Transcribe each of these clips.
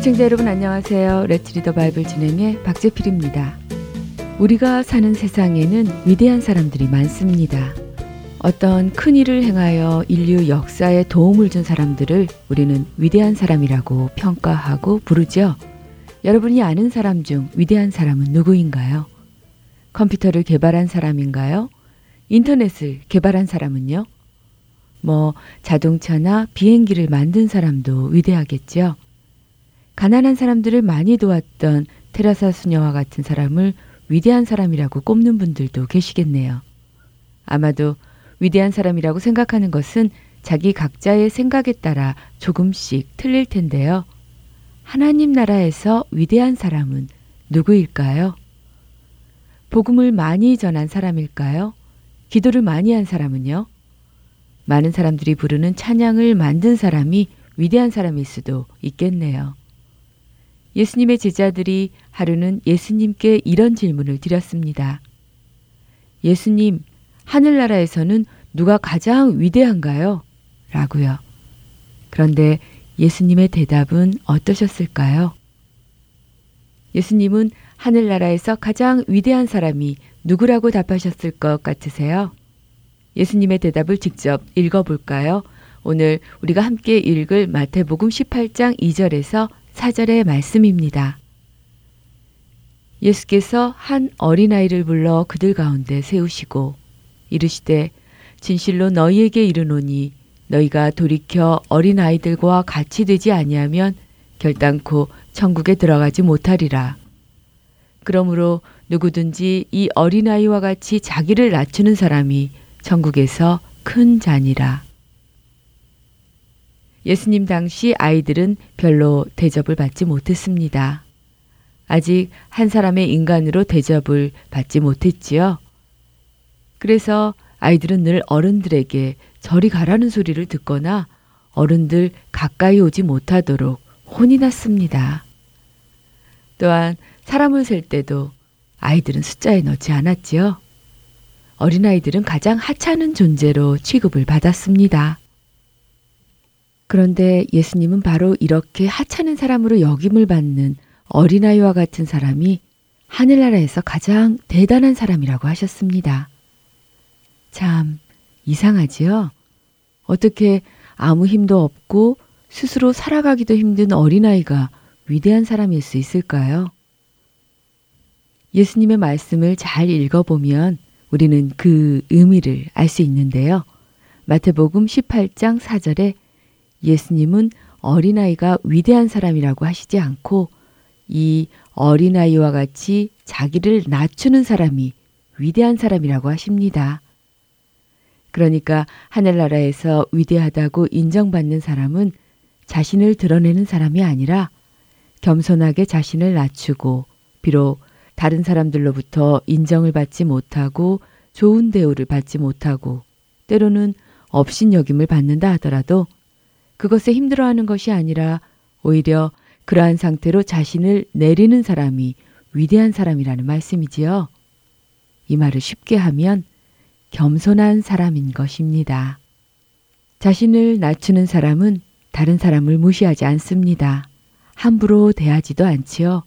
애청자 여러분 안녕하세요. 레츠리더 바이블 진행의 박재필입니다. 우리가 사는 세상에는 위대한 사람들이 많습니다. 어떤 큰 일을 행하여 인류 역사에 도움을 준 사람들을 우리는 위대한 사람이라고 평가하고 부르죠. 여러분이 아는 사람 중 위대한 사람은 누구인가요? 컴퓨터를 개발한 사람인가요? 인터넷을 개발한 사람은요? 뭐 자동차나 비행기를 만든 사람도 위대하겠죠. 가난한 사람들을 많이 도왔던 테라사 수녀와 같은 사람을 위대한 사람이라고 꼽는 분들도 계시겠네요. 아마도 위대한 사람이라고 생각하는 것은 자기 각자의 생각에 따라 조금씩 틀릴 텐데요. 하나님 나라에서 위대한 사람은 누구일까요? 복음을 많이 전한 사람일까요? 기도를 많이 한 사람은요? 많은 사람들이 부르는 찬양을 만든 사람이 위대한 사람일 수도 있겠네요. 예수님의 제자들이 하루는 예수님께 이런 질문을 드렸습니다. 예수님, 하늘나라에서는 누가 가장 위대한가요? 라고요. 그런데 예수님의 대답은 어떠셨을까요? 예수님은 하늘나라에서 가장 위대한 사람이 누구라고 답하셨을 것 같으세요? 예수님의 대답을 직접 읽어볼까요? 오늘 우리가 함께 읽을 마태복음 18장 2절에서 4절의 말씀입니다. 예수께서 한 어린아이를 불러 그들 가운데 세우시고 이르시되 진실로 너희에게 이르노니 너희가 돌이켜 어린아이들과 같이 되지 아니하면 결단코 천국에 들어가지 못하리라. 그러므로 누구든지 이 어린아이와 같이 자기를 낮추는 사람이 천국에서 큰 잔이라. 예수님 당시 아이들은 별로 대접을 받지 못했습니다. 아직 한 사람의 인간으로 대접을 받지 못했지요. 그래서 아이들은 늘 어른들에게 저리 가라는 소리를 듣거나 어른들 가까이 오지 못하도록 혼이 났습니다. 또한 사람을 셀 때도 아이들은 숫자에 넣지 않았지요. 어린아이들은 가장 하찮은 존재로 취급을 받았습니다. 그런데 예수님은 바로 이렇게 하찮은 사람으로 역임을 받는 어린아이와 같은 사람이 하늘나라에서 가장 대단한 사람이라고 하셨습니다. 참 이상하지요? 어떻게 아무 힘도 없고 스스로 살아가기도 힘든 어린아이가 위대한 사람일 수 있을까요? 예수님의 말씀을 잘 읽어보면 우리는 그 의미를 알 수 있는데요. 마태복음 18장 4절에 예수님은 어린아이가 위대한 사람이라고 하시지 않고 이 어린아이와 같이 자기를 낮추는 사람이 위대한 사람이라고 하십니다. 그러니까 하늘나라에서 위대하다고 인정받는 사람은 자신을 드러내는 사람이 아니라 겸손하게 자신을 낮추고 비록 다른 사람들로부터 인정을 받지 못하고 좋은 대우를 받지 못하고 때로는 업신여김을 받는다 하더라도 그것에 힘들어하는 것이 아니라 오히려 그러한 상태로 자신을 내리는 사람이 위대한 사람이라는 말씀이지요. 이 말을 쉽게 하면 겸손한 사람인 것입니다. 자신을 낮추는 사람은 다른 사람을 무시하지 않습니다. 함부로 대하지도 않지요.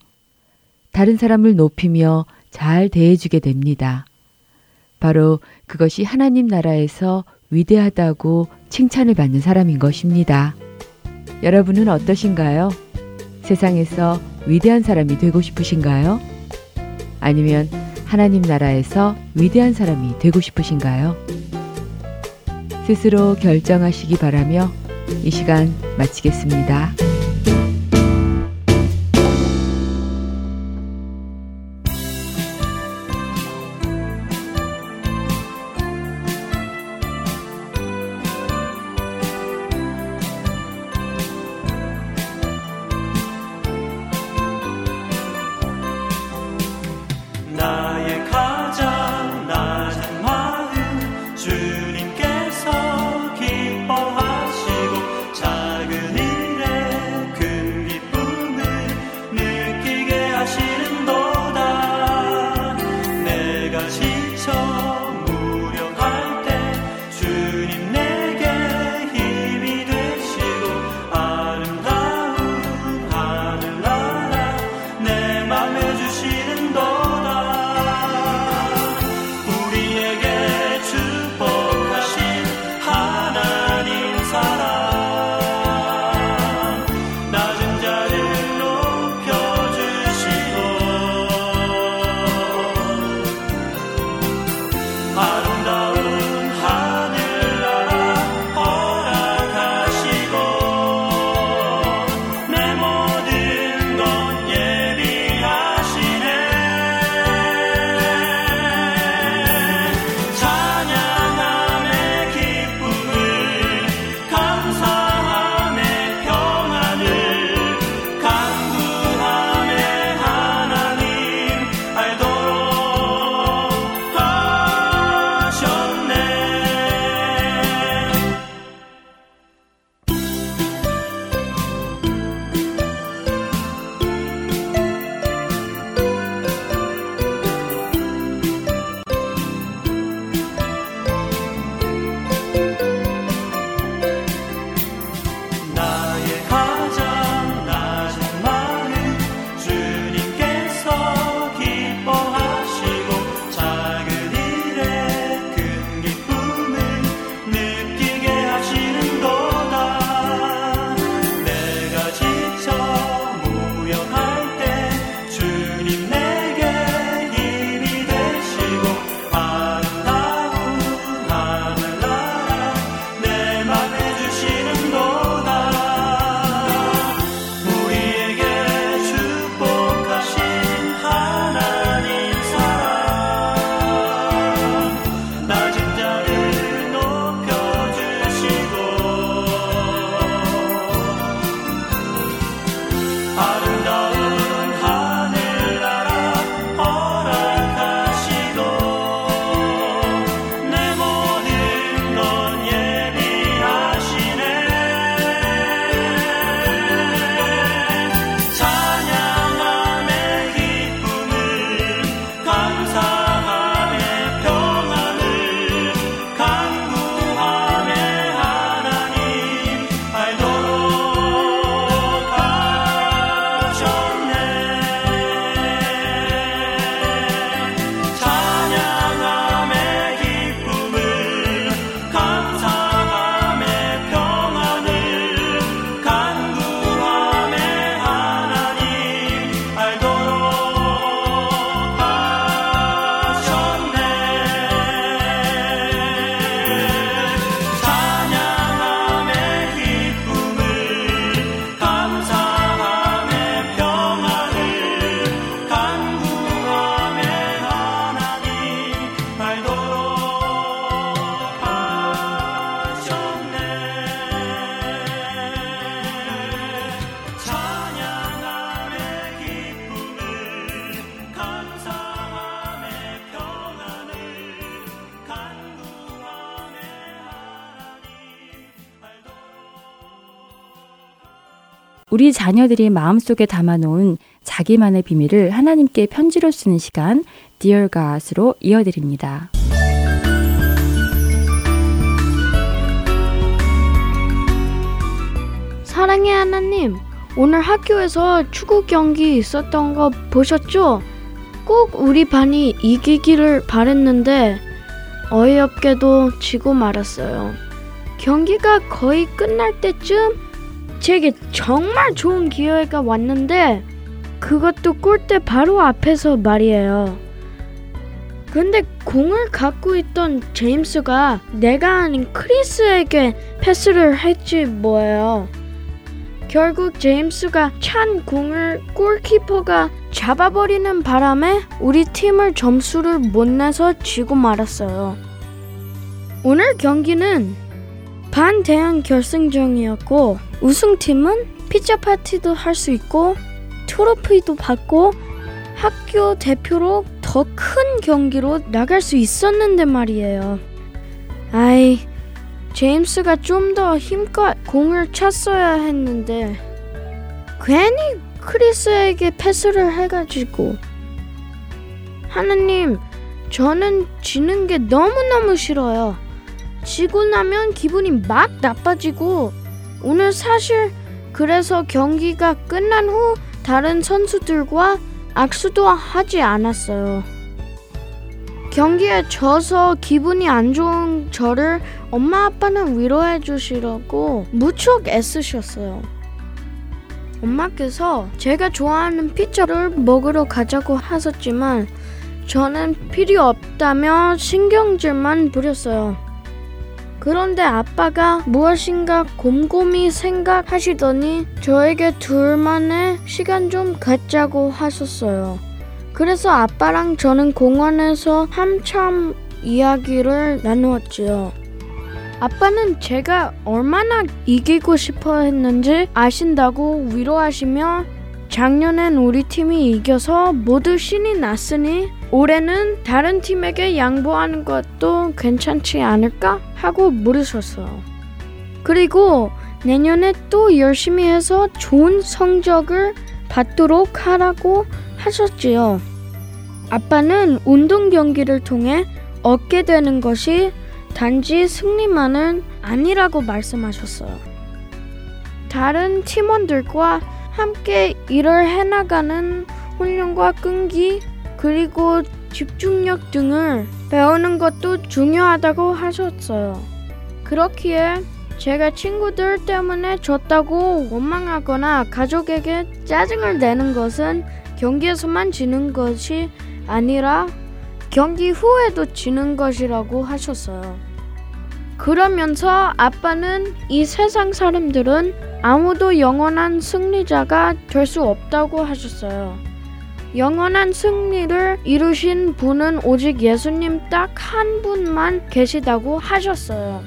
다른 사람을 높이며 잘 대해주게 됩니다. 바로 그것이 하나님 나라에서 위대하다고 칭찬을 받는 사람인 것입니다. 여러분은 어떠신가요? 세상에서 위대한 사람이 되고 싶으신가요? 아니면 하나님 나라에서 위대한 사람이 되고 싶으신가요? 스스로 결정하시기 바라며 이 시간 마치겠습니다. 자녀들이 마음속에 담아놓은 자기만의 비밀을 하나님께 편지로 쓰는 시간 Dear God으로 이어드립니다. 사랑의 하나님, 오늘 학교에서 축구 경기 있었던 거 보셨죠? 꼭 우리 반이 이기기를 바랬는데 어이없게도 지고 말았어요. 경기가 거의 끝날 때쯤 제게 정말 좋은 기회가 왔는데 그것도 골대 바로 앞에서 말이에요. 근데 공을 갖고 있던 제임스가 내가 아닌 크리스에게 패스를 했지 뭐예요. 결국 제임스가 찬 공을 골키퍼가 잡아버리는 바람에 우리 팀을 점수를 못 내서 지고 말았어요. 오늘 경기는 반대항 결승전이었고 우승팀은 피자 파티도 할 수 있고 트로피도 받고 학교 대표로 더 큰 경기로 나갈 수 있었는데 말이에요. 아이, 제임스가 좀 더 힘껏 공을 찼어야 했는데 괜히 크리스에게 패스를 해가지고 하나님, 저는 지는 게 너무너무 싫어요. 지고 나면 기분이 막 나빠지고 오늘 사실 그래서 경기가 끝난 후 다른 선수들과 악수도 하지 않았어요. 경기에 져서 기분이 안 좋은 저를 엄마 아빠는 위로해 주시려고 무척 애쓰셨어요. 엄마께서 제가 좋아하는 피자를 먹으러 가자고 하셨지만 저는 필요 없다며 신경질만 부렸어요. 그런데 아빠가 무엇인가 곰곰이 생각하시더니 저에게 둘만의 시간 좀 갖자고 하셨어요. 그래서 아빠랑 저는 공원에서 한참 이야기를 나누었지요. 아빠는 제가 얼마나 이기고 싶어 했는지 아신다고 위로하시며 작년엔 우리 팀이 이겨서 모두 신이 났으니 올해는 다른 팀에게 양보하는 것도 괜찮지 않을까 하고 물으셨어요. 그리고 내년에 또 열심히 해서 좋은 성적을 받도록 하라고 하셨지요. 아빠는 운동 경기를 통해 얻게 되는 것이 단지 승리만은 아니라고 말씀하셨어요. 다른 팀원들과 함께 일을 해나가는 훈련과 끈기 그리고 집중력 등을 배우는 것도 중요하다고 하셨어요. 그렇기에 제가 친구들 때문에 졌다고 원망하거나 가족에게 짜증을 내는 것은 경기에서만 지는 것이 아니라 경기 후에도 지는 것이라고 하셨어요. 그러면서 아빠는 이 세상 사람들은 아무도 영원한 승리자가 될 수 없다고 하셨어요. 영원한 승리를 이루신 분은 오직 예수님 딱 한 분만 계시다고 하셨어요.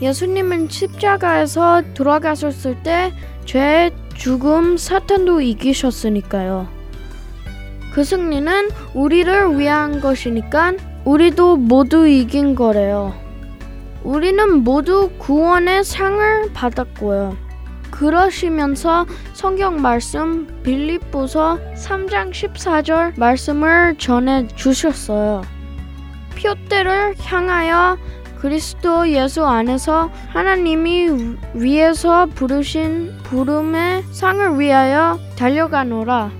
예수님은 십자가에서 돌아가셨을 때 죄, 죽음, 사탄도 이기셨으니까요. 그 승리는 우리를 위한 것이니까 우리도 모두 이긴 거래요. 우리는 모두 구원의 상을 받았고요. 그러시면서 성경 말씀 빌립보서 3장 14절 말씀을 전해 주셨어요. 표대를 향하여 그리스도 예수 안에서 하나님이 위에서 부르신 부름의 상을 위하여 달려가노라.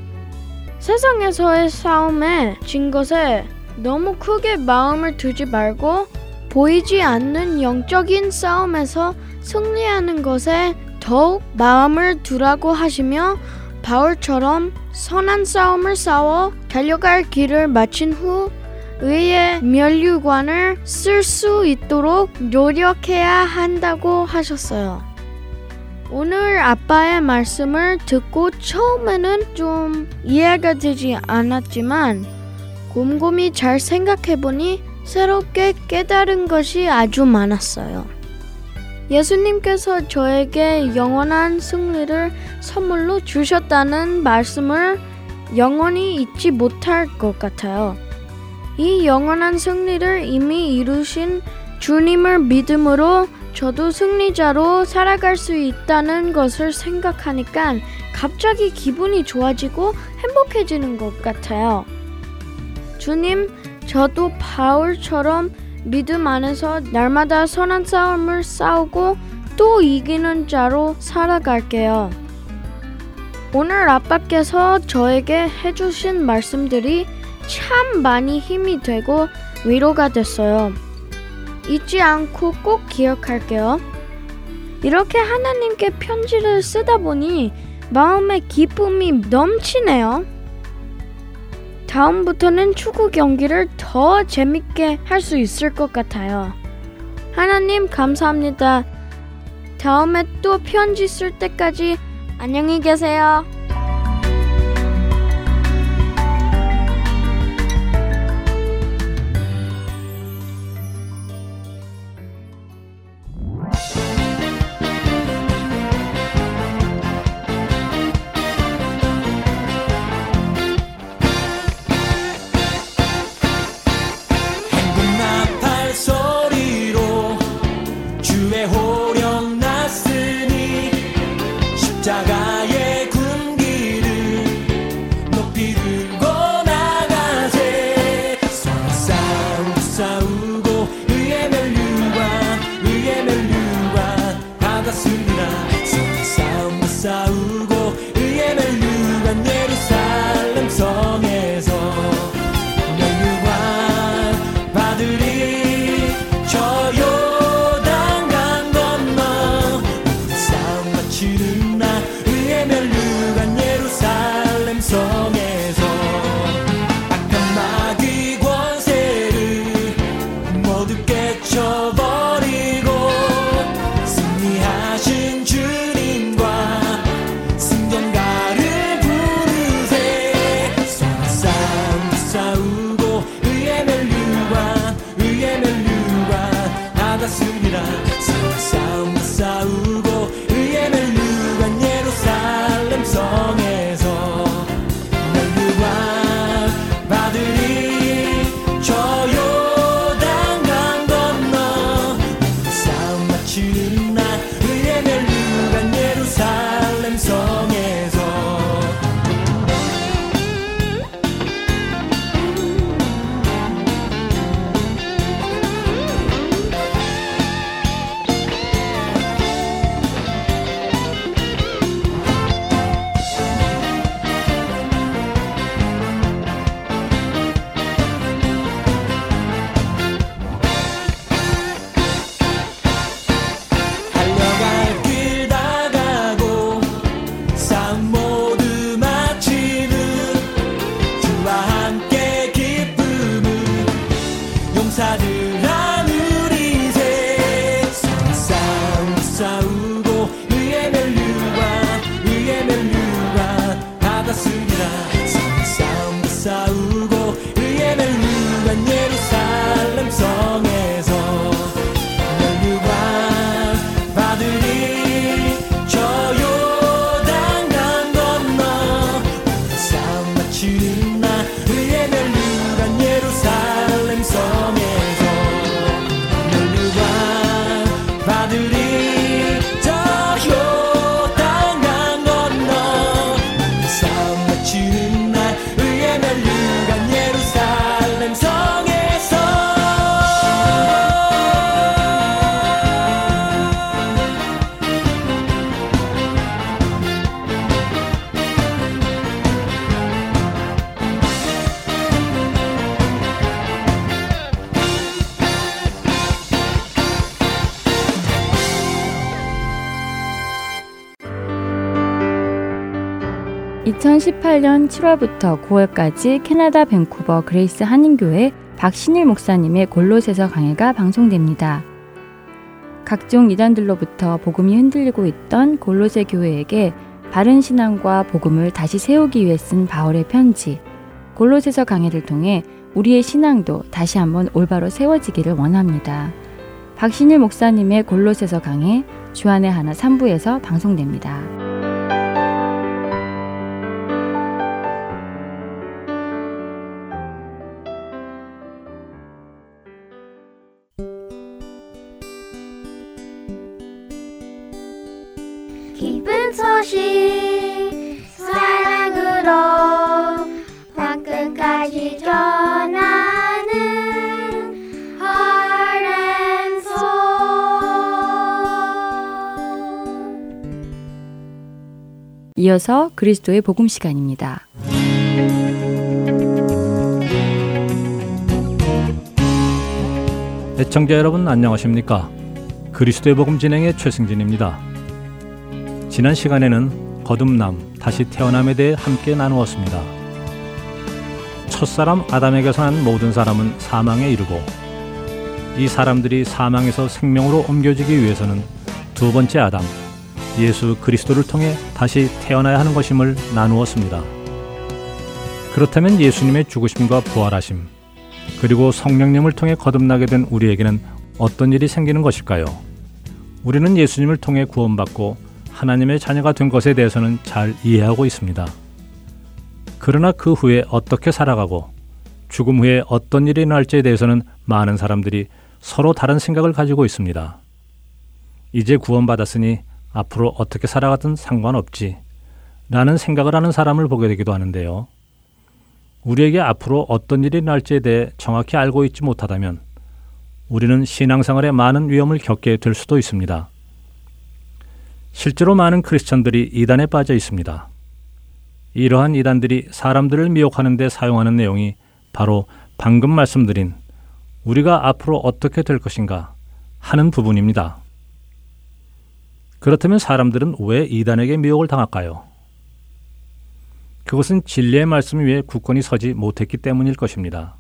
세상에서의 싸움에 진 것에 너무 크게 마음을 두지 말고 보이지 않는 영적인 싸움에서 승리하는 것에 더욱 마음을 두라고 하시며 바울처럼 선한 싸움을 싸워 달려갈 길을 마친 후 의의 면류관을 쓸 수 있도록 노력해야 한다고 하셨어요. 오늘 아빠의 말씀을 듣고 처음에는 좀 이해가 되지 않았지만 곰곰이 잘 생각해보니 새롭게 깨달은 것이 아주 많았어요. 예수님께서 저에게 영원한 승리를 선물로 주셨다는 말씀을 영원히 잊지 못할 것 같아요. 이 영원한 승리를 이미 이루신 주님을 믿음으로 저도 승리자로 살아갈 수 있다는 것을 생각하니까 갑자기 기분이 좋아지고 행복해지는 것 같아요. 주님, 저도 바울처럼 믿음 안에서 날마다 선한 싸움을 싸우고 또 이기는 자로 살아갈게요. 오늘 아빠께서 저에게 해주신 말씀들이 참 많이 힘이 되고 위로가 됐어요. 잊지 않고 꼭 기억할게요. 이렇게 하나님께 편지를 쓰다 보니 마음의 기쁨이 넘치네요. 다음부터는 축구 경기를 더 재밌게 할 수 있을 것 같아요. 하나님 감사합니다. 다음에 또 편지 쓸 때까지 안녕히 계세요. 2018년 7월부터 9월까지 캐나다 밴쿠버 그레이스 한인교회 박신일 목사님의 골로새서 강해가 방송됩니다. 각종 이단들로부터 복음이 흔들리고 있던 골로새 교회에게 바른 신앙과 복음을 다시 세우기 위해 쓴 바울의 편지 골로새서 강해를 통해 우리의 신앙도 다시 한번 올바로 세워지기를 원합니다. 박신일 목사님의 골로새서 강해 주안의 하나 3부에서 방송됩니다. 이어서 그리스도의 복음 시간입니다. 애청자 여러분 안녕하십니까? 그리스도의 복음 진행의 최승진입니다. 지난 시간에는 거듭남, 다시 태어남에 대해 함께 나누었습니다. 첫사람 아담에게서 난 모든 사람은 사망에 이르고 이 사람들이 사망에서 생명으로 옮겨지기 위해서는 두 번째 아담, 예수 그리스도를 통해 다시 태어나야 하는 것임을 나누었습니다. 그렇다면 예수님의 죽으심과 부활하심, 그리고 성령님을 통해 거듭나게 된 우리에게는 어떤 일이 생기는 것일까요? 우리는 예수님을 통해 구원받고 하나님의 자녀가 된 것에 대해서는 잘 이해하고 있습니다. 그러나 그 후에 어떻게 살아가고 죽음 후에 어떤 일이 일어날지에 대해서는 많은 사람들이 서로 다른 생각을 가지고 있습니다. 이제 구원받았으니 앞으로 어떻게 살아가든 상관없지 라는 생각을 하는 사람을 보게 되기도 하는데요. 우리에게 앞으로 어떤 일이 일어날지에 대해 정확히 알고 있지 못하다면 우리는 신앙생활에 많은 위험을 겪게 될 수도 있습니다. 실제로 많은 크리스천들이 이단에 빠져 있습니다. 이러한 이단들이 사람들을 미혹하는 데 사용하는 내용이 바로 방금 말씀드린 우리가 앞으로 어떻게 될 것인가 하는 부분입니다. 그렇다면 사람들은 왜 이단에게 미혹을 당할까요? 그것은 진리의 말씀 위에 굳건히 서지 못했기 때문일 것입니다.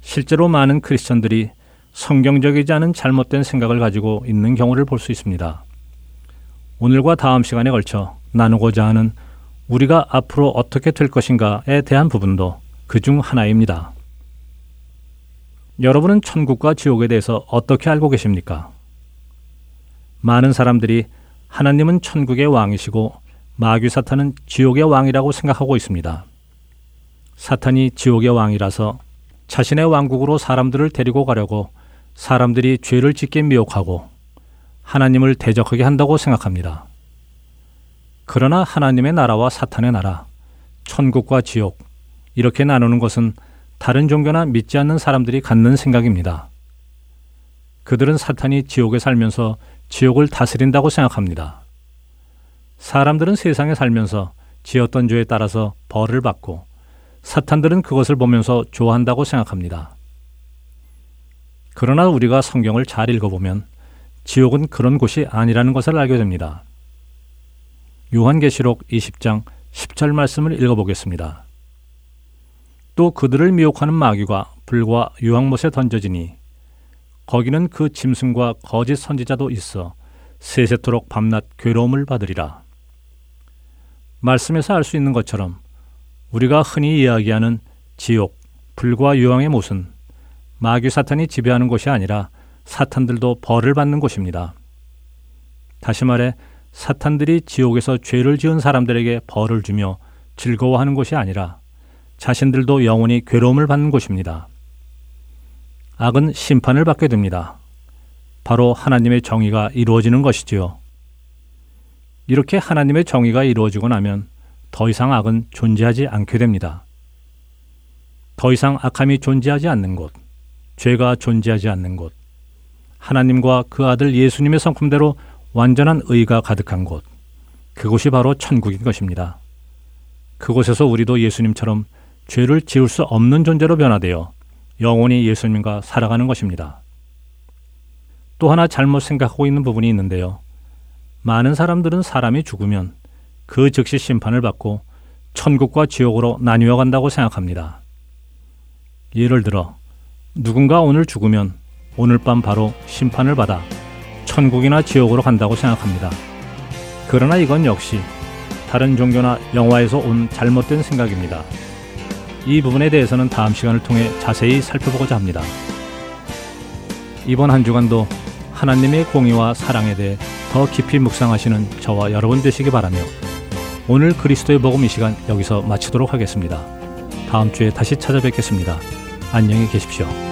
실제로 많은 크리스천들이 성경적이지 않은 잘못된 생각을 가지고 있는 경우를 볼 수 있습니다. 오늘과 다음 시간에 걸쳐 나누고자 하는 우리가 앞으로 어떻게 될 것인가에 대한 부분도 그 중 하나입니다. 여러분은 천국과 지옥에 대해서 어떻게 알고 계십니까? 많은 사람들이 하나님은 천국의 왕이시고 마귀 사탄은 지옥의 왕이라고 생각하고 있습니다. 사탄이 지옥의 왕이라서 자신의 왕국으로 사람들을 데리고 가려고 사람들이 죄를 짓게 미혹하고 하나님을 대적하게 한다고 생각합니다. 그러나 하나님의 나라와 사탄의 나라, 천국과 지옥, 이렇게 나누는 것은 다른 종교나 믿지 않는 사람들이 갖는 생각입니다. 그들은 사탄이 지옥에 살면서 지옥을 다스린다고 생각합니다. 사람들은 세상에 살면서 지었던 죄에 따라서 벌을 받고 사탄들은 그것을 보면서 좋아한다고 생각합니다. 그러나 우리가 성경을 잘 읽어보면 지옥은 그런 곳이 아니라는 것을 알게 됩니다. 요한계시록 20장 10절 말씀을 읽어보겠습니다. 또 그들을 미혹하는 마귀가 불과 유황못에 던져지니 거기는 그 짐승과 거짓 선지자도 있어 세세토록 밤낮 괴로움을 받으리라. 말씀에서 알 수 있는 것처럼 우리가 흔히 이야기하는 지옥, 불과 유황의 못은 마귀 사탄이 지배하는 곳이 아니라 사탄들도 벌을 받는 곳입니다. 다시 말해 사탄들이 지옥에서 죄를 지은 사람들에게 벌을 주며 즐거워하는 곳이 아니라 자신들도 영원히 괴로움을 받는 곳입니다. 악은 심판을 받게 됩니다. 바로 하나님의 정의가 이루어지는 것이지요. 이렇게 하나님의 정의가 이루어지고 나면 더 이상 악은 존재하지 않게 됩니다. 더 이상 악함이 존재하지 않는 곳, 죄가 존재하지 않는 곳, 하나님과 그 아들 예수님의 성품대로 완전한 의가 가득한 곳, 그곳이 바로 천국인 것입니다. 그곳에서 우리도 예수님처럼 죄를 지을 수 없는 존재로 변화되어 영원히 예수님과 살아가는 것입니다. 또 하나 잘못 생각하고 있는 부분이 있는데요. 많은 사람들은 사람이 죽으면 그 즉시 심판을 받고 천국과 지옥으로 나뉘어 간다고 생각합니다. 예를 들어, 누군가 오늘 죽으면 오늘 밤 바로 심판을 받아 천국이나 지옥으로 간다고 생각합니다. 그러나 이건 역시 다른 종교나 영화에서 온 잘못된 생각입니다. 이 부분에 대해서는 다음 시간을 통해 자세히 살펴보고자 합니다. 이번 한 주간도 하나님의 공의와 사랑에 대해 더 깊이 묵상하시는 저와 여러분 되시기 바라며 오늘 그리스도의 복음 이 시간 여기서 마치도록 하겠습니다. 다음 주에 다시 찾아뵙겠습니다. 안녕히 계십시오.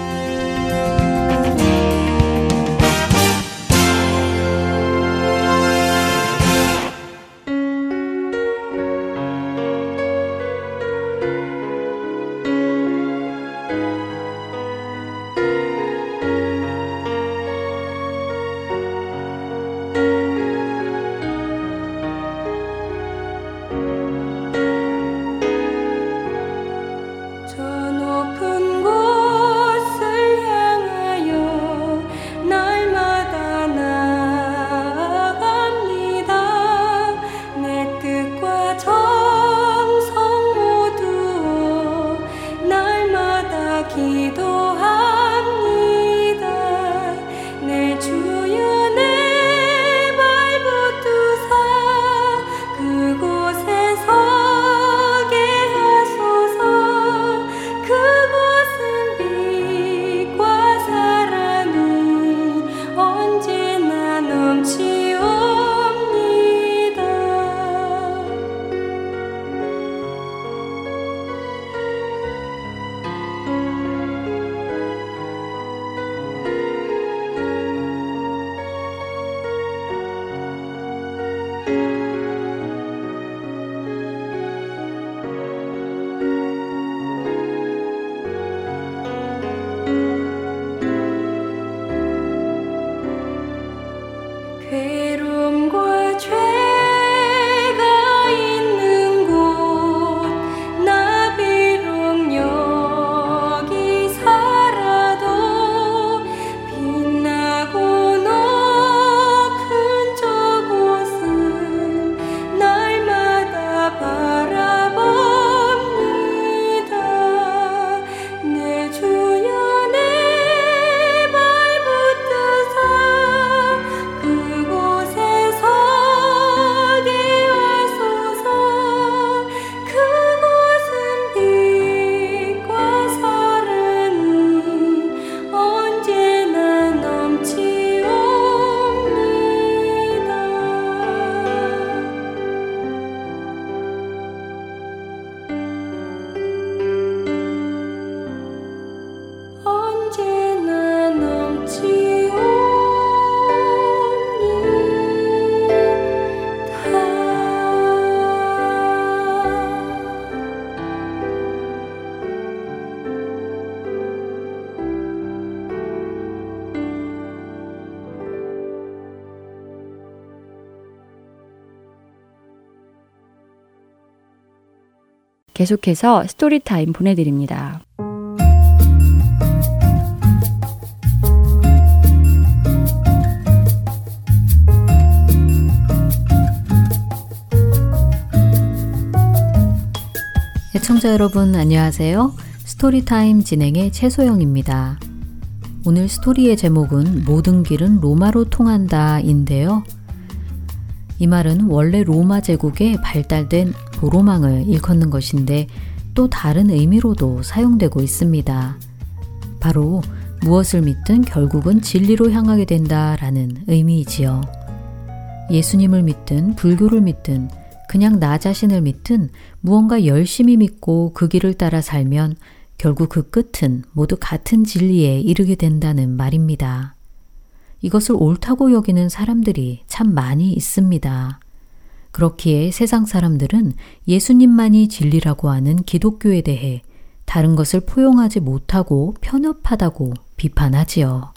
계속해서 Story Time 보내드립니다. 애청자 여러분 안녕하세요. Story Time 진행의 최소영입니다. 오늘 스토리의 제목은 모든 길은 로마로 통한다인데요. 이 말은 원래 로마 제국에 발달된 도로망을 일컫는 것인데 또 다른 의미로도 사용되고 있습니다. 바로 무엇을 믿든 결국은 진리로 향하게 된다라는 의미이지요. 예수님을 믿든 불교를 믿든 그냥 나 자신을 믿든 무언가 열심히 믿고 그 길을 따라 살면 결국 그 끝은 모두 같은 진리에 이르게 된다는 말입니다. 이것을 옳다고 여기는 사람들이 참 많이 있습니다. 그렇기에 세상 사람들은 예수님만이 진리라고 하는 기독교에 대해 다른 것을 포용하지 못하고 편협하다고 비판하지요.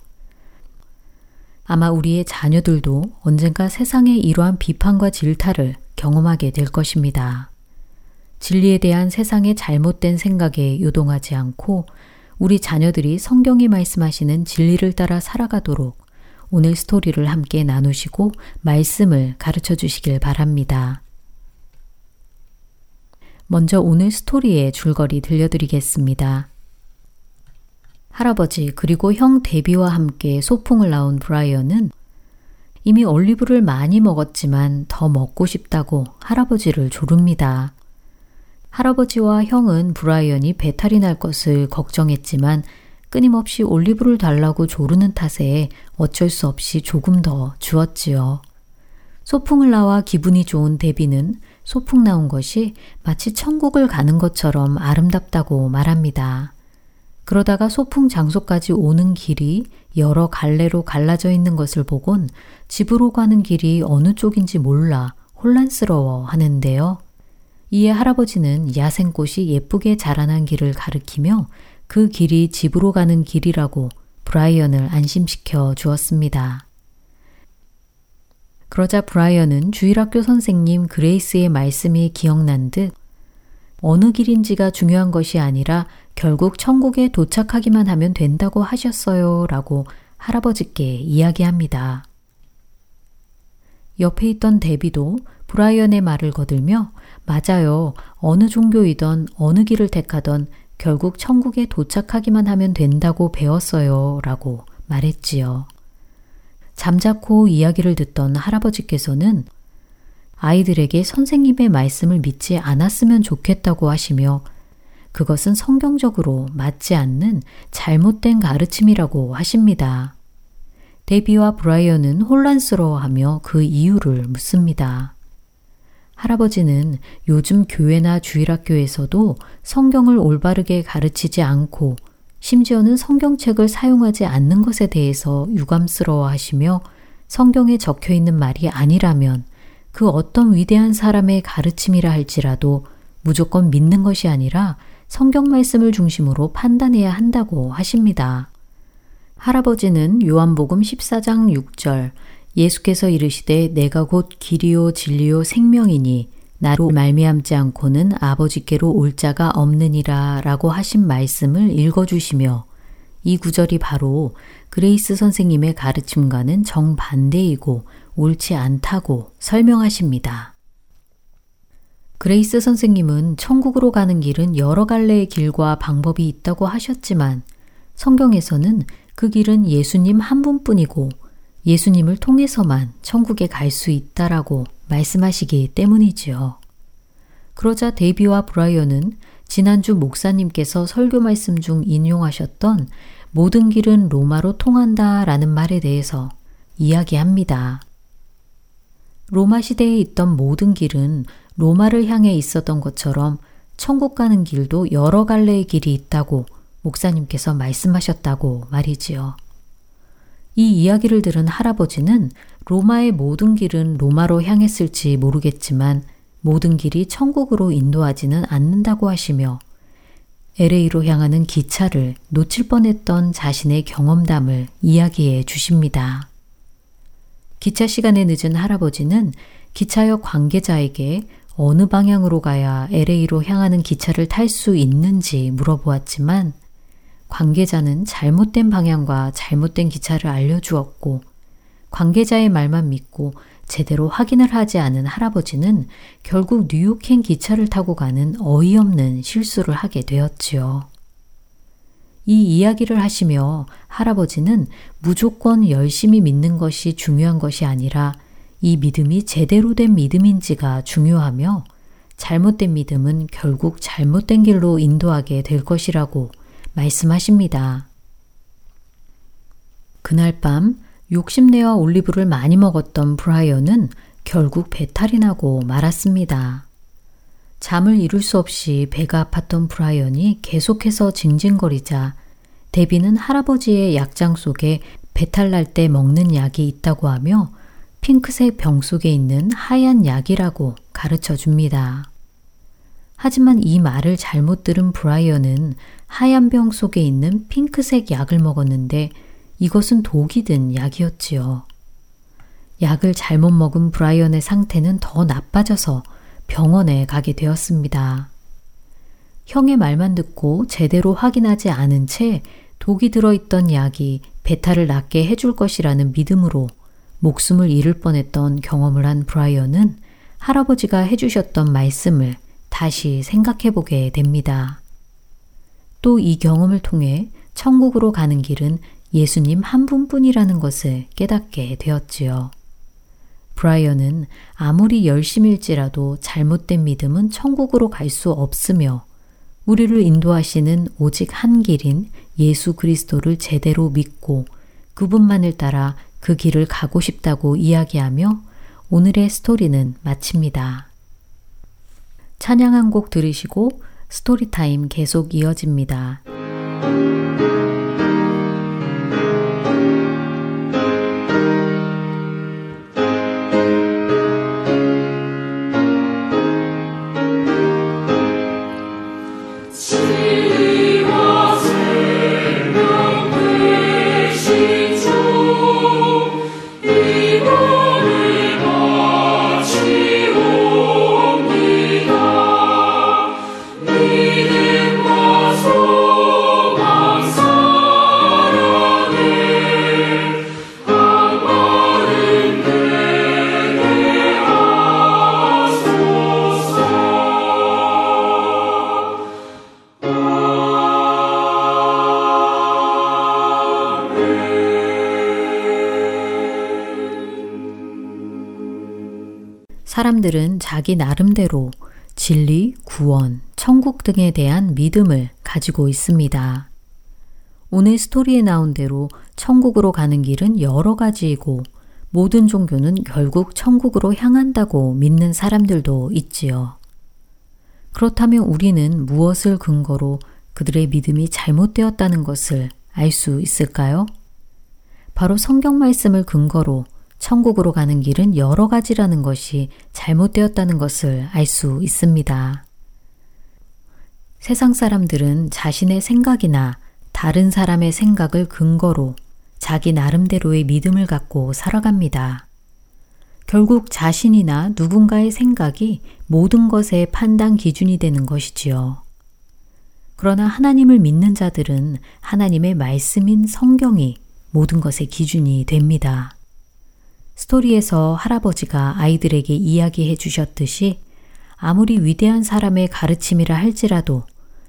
아마 우리의 자녀들도 언젠가 세상의 이러한 비판과 질타를 경험하게 될 것입니다. 진리에 대한 세상의 잘못된 생각에 요동하지 않고 우리 자녀들이 성경이 말씀하시는 진리를 따라 살아가도록 오늘 스토리를 함께 나누시고 말씀을 가르쳐 주시길 바랍니다. 먼저 오늘 스토리의 줄거리 들려드리겠습니다. 할아버지 그리고 형 데비와 함께 소풍을 나온 브라이언은 이미 올리브를 많이 먹었지만 더 먹고 싶다고 할아버지를 조릅니다. 할아버지와 형은 브라이언이 배탈이 날 것을 걱정했지만 끊임없이 올리브를 달라고 조르는 탓에 어쩔 수 없이 조금 더 주었지요. 소풍을 나와 기분이 좋은 데비는 소풍 나온 것이 마치 천국을 가는 것처럼 아름답다고 말합니다. 그러다가 소풍 장소까지 오는 길이 여러 갈래로 갈라져 있는 것을 보곤 집으로 가는 길이 어느 쪽인지 몰라 혼란스러워 하는데요. 이에 할아버지는 야생꽃이 예쁘게 자라난 길을 가리키며 그 길이 집으로 가는 길이라고 브라이언을 안심시켜 주었습니다. 그러자 브라이언은 주일학교 선생님 그레이스의 말씀이 기억난 듯 어느 길인지가 중요한 것이 아니라 결국 천국에 도착하기만 하면 된다고 하셨어요. 라고 할아버지께 이야기합니다. 옆에 있던 데비도 브라이언의 말을 거들며 맞아요. 어느 종교이던 어느 길을 택하던 결국 천국에 도착하기만 하면 된다고 배웠어요. 라고 말했지요. 잠자코 이야기를 듣던 할아버지께서는 아이들에게 선생님의 말씀을 믿지 않았으면 좋겠다고 하시며 그것은 성경적으로 맞지 않는 잘못된 가르침이라고 하십니다. 데비와 브라이언은 혼란스러워하며 그 이유를 묻습니다. 할아버지는 요즘 교회나 주일학교에서도 성경을 올바르게 가르치지 않고 심지어는 성경책을 사용하지 않는 것에 대해서 유감스러워 하시며 성경에 적혀 있는 말이 아니라면 그 어떤 위대한 사람의 가르침이라 할지라도 무조건 믿는 것이 아니라 성경 말씀을 중심으로 판단해야 한다고 하십니다. 할아버지는 요한복음 14장 6절 예수께서 이르시되 내가 곧 길이요 진리요 생명이니 나로 말미암지 않고는 아버지께로 올 자가 없느니라 라고 하신 말씀을 읽어주시며 이 구절이 바로 그레이스 선생님의 가르침과는 정반대이고 옳지 않다고 설명하십니다. 그레이스 선생님은 천국으로 가는 길은 여러 갈래의 길과 방법이 있다고 하셨지만 성경에서는 그 길은 예수님 한 분뿐이고 예수님을 통해서만 천국에 갈 수 있다라고 말씀하시기 때문이지요. 그러자 데이비와 브라이언은 지난주 목사님께서 설교 말씀 중 인용하셨던 모든 길은 로마로 통한다 라는 말에 대해서 이야기합니다. 로마 시대에 있던 모든 길은 로마를 향해 있었던 것처럼 천국 가는 길도 여러 갈래의 길이 있다고 목사님께서 말씀하셨다고 말이지요. 이 이야기를 들은 할아버지는 로마의 모든 길은 로마로 향했을지 모르겠지만 모든 길이 천국으로 인도하지는 않는다고 하시며 LA로 향하는 기차를 놓칠 뻔했던 자신의 경험담을 이야기해 주십니다. 기차 시간에 늦은 할아버지는 기차역 관계자에게 어느 방향으로 가야 LA로 향하는 기차를 탈 수 있는지 물어보았지만 관계자는 잘못된 방향과 잘못된 기차를 알려주었고 관계자의 말만 믿고 제대로 확인을 하지 않은 할아버지는 결국 뉴욕행 기차를 타고 가는 어이없는 실수를 하게 되었지요. 이 이야기를 하시며 할아버지는 무조건 열심히 믿는 것이 중요한 것이 아니라 이 믿음이 제대로 된 믿음인지가 중요하며 잘못된 믿음은 결국 잘못된 길로 인도하게 될 것이라고 말씀하십니다. 그날 밤 욕심내와 올리브를 많이 먹었던 브라이언은 결국 배탈이 나고 말았습니다. 잠을 이룰 수 없이 배가 아팠던 브라이언이 계속해서 징징거리자 데비는 할아버지의 약장 속에 배탈 날 때 먹는 약이 있다고 하며 핑크색 병 속에 있는 하얀 약이라고 가르쳐 줍니다. 하지만 이 말을 잘못 들은 브라이언은 하얀 병 속에 있는 핑크색 약을 먹었는데 이것은 독이 든 약이었지요. 약을 잘못 먹은 브라이언의 상태는 더 나빠져서 병원에 가게 되었습니다. 형의 말만 듣고 제대로 확인하지 않은 채 독이 들어있던 약이 배탈을 낫게 해줄 것이라는 믿음으로 목숨을 잃을 뻔했던 경험을 한 브라이언은 할아버지가 해주셨던 말씀을 다시 생각해 보게 됩니다. 또 이 경험을 통해 천국으로 가는 길은 예수님 한 분뿐이라는 것을 깨닫게 되었지요. 브라이언은 아무리 열심일지라도 잘못된 믿음은 천국으로 갈 수 없으며 우리를 인도하시는 오직 한 길인 예수 그리스도를 제대로 믿고 그분만을 따라 그 길을 가고 싶다고 이야기하며 오늘의 스토리는 마칩니다. 찬양 한 곡 들으시고 Story Time 계속 이어집니다. 자기 나름대로 진리, 구원, 천국 등에 대한 믿음을 가지고 있습니다. 오늘 스토리에 나온 대로 천국으로 가는 길은 여러 가지이고 모든 종교는 결국 천국으로 향한다고 믿는 사람들도 있지요. 그렇다면 우리는 무엇을 근거로 그들의 믿음이 잘못되었다는 것을 알 수 있을까요? 바로 성경 말씀을 근거로 천국으로 가는 길은 여러 가지라는 것이 잘못되었다는 것을 알 수 있습니다. 세상 사람들은 자신의 생각이나 다른 사람의 생각을 근거로 자기 나름대로의 믿음을 갖고 살아갑니다. 결국 자신이나 누군가의 생각이 모든 것의 판단 기준이 되는 것이지요. 그러나 하나님을 믿는 자들은 하나님의 말씀인 성경이 모든 것의 기준이 됩니다. 스토리에서 할아버지가 아이들에게 이야기해 주셨듯이 아무리 위대한 사람의 가르침이라 할지라도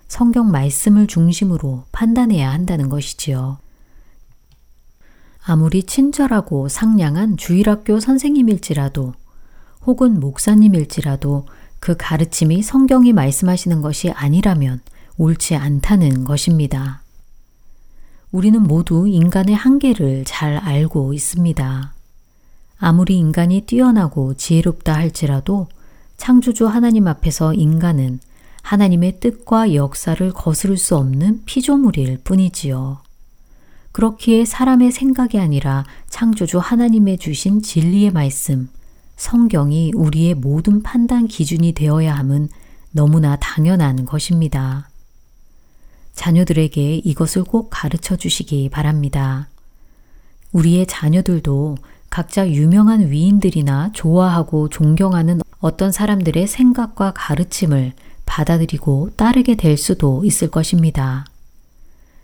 성경 말씀을 중심으로 판단해야 한다는 것이지요. 아무리 친절하고 상냥한 주일학교 선생님일지라도 혹은 목사님일지라도 그 가르침이 성경이 말씀하시는 것이 아니라면 옳지 않다는 것입니다. 우리는 모두 인간의 한계를 잘 알고 있습니다. 아무리 인간이 뛰어나고 지혜롭다 할지라도 창조주 하나님 앞에서 인간은 하나님의 뜻과 역사를 거스를 수 없는 피조물일 뿐이지요. 그렇기에 사람의 생각이 아니라 창조주 하나님의 주신 진리의 말씀, 성경이 우리의 모든 판단 기준이 되어야 함은 너무나 당연한 것입니다. 자녀들에게 이것을 꼭 가르쳐 주시기 바랍니다. 우리의 자녀들도 각자 유명한 위인들이나 좋아하고 존경하는 어떤 사람들의 생각과 가르침을 받아들이고 따르게 될 수도 있을 것입니다.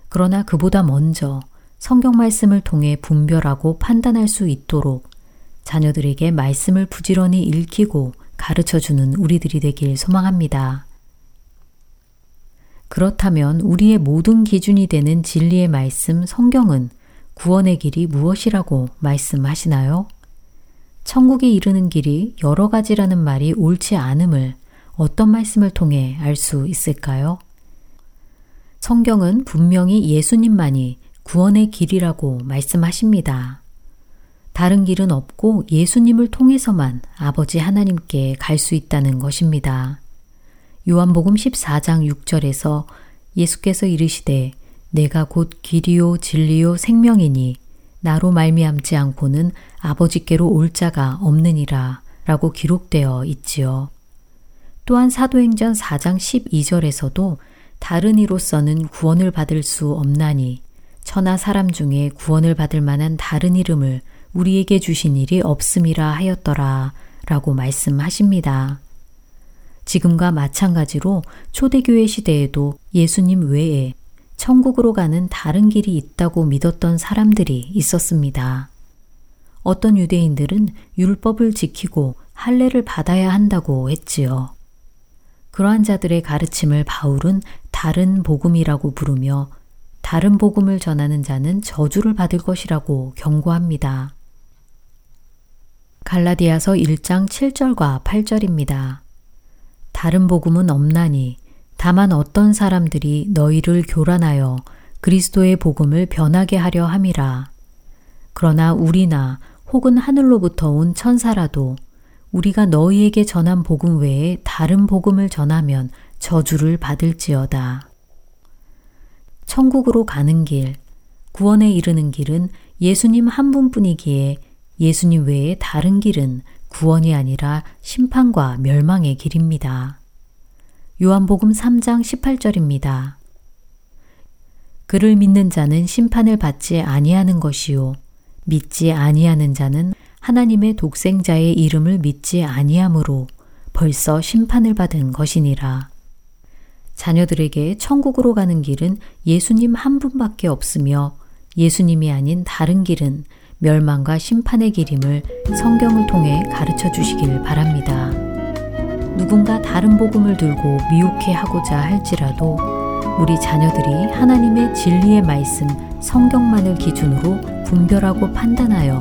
그러나 그보다 먼저 성경 말씀을 통해 분별하고 판단할 수 있도록 자녀들에게 말씀을 부지런히 읽히고 가르쳐 주는 우리들이 되길 소망합니다. 그렇다면 우리의 모든 기준이 되는 진리의 말씀 성경은 구원의 길이 무엇이라고 말씀하시나요? 천국에 이르는 길이 여러 가지라는 말이 옳지 않음을 어떤 말씀을 통해 알 수 있을까요? 성경은 분명히 예수님만이 구원의 길이라고 말씀하십니다. 다른 길은 없고 예수님을 통해서만 아버지 하나님께 갈 수 있다는 것입니다. 요한복음 14장 6절에서 예수께서 이르시되 내가 곧 길이요 진리요 생명이니 나로 말미암지 않고는 아버지께로 올 자가 없느니라 라고 기록되어 있지요. 또한 사도행전 4장 12절에서도 다른 이로서는 구원을 받을 수 없나니 천하 사람 중에 구원을 받을 만한 다른 이름을 우리에게 주신 일이 없음이라 하였더라 라고 말씀하십니다. 지금과 마찬가지로 초대교회 시대에도 예수님 외에 천국으로 가는 다른 길이 있다고 믿었던 사람들이 있었습니다. 어떤 유대인들은 율법을 지키고 할례를 받아야 한다고 했지요. 그러한 자들의 가르침을 바울은 다른 복음이라고 부르며 다른 복음을 전하는 자는 저주를 받을 것이라고 경고합니다. 갈라디아서 1장 7절과 8절입니다. 다른 복음은 없나니 다만 어떤 사람들이 너희를 교란하여 그리스도의 복음을 변하게 하려 함이라. 그러나 우리나 혹은 하늘로부터 온 천사라도 우리가 너희에게 전한 복음 외에 다른 복음을 전하면 저주를 받을지어다. 천국으로 가는 길, 구원에 이르는 길은 예수님 한 분뿐이기에 예수님 외에 다른 길은 구원이 아니라 심판과 멸망의 길입니다. 요한복음 3장 18절입니다. 그를 믿는 자는 심판을 받지 아니하는 것이요 믿지 아니하는 자는 하나님의 독생자의 이름을 믿지 아니하므로 벌써 심판을 받은 것이니라. 자녀들에게 천국으로 가는 길은 예수님 한 분밖에 없으며 예수님이 아닌 다른 길은 멸망과 심판의 길임을 성경을 통해 가르쳐 주시길 바랍니다. 누군가 다른 복음을 들고 미혹해 하고자 할지라도 우리 자녀들이 하나님의 진리의 말씀 성경만을 기준으로 분별하고 판단하여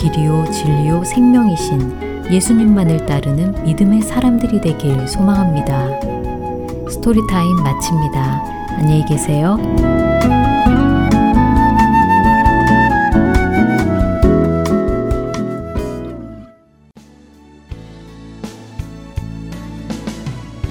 길이요 진리요 생명이신 예수님만을 따르는 믿음의 사람들이 되길 소망합니다. 스토리타임 마칩니다. 안녕히 계세요.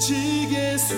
오직 예수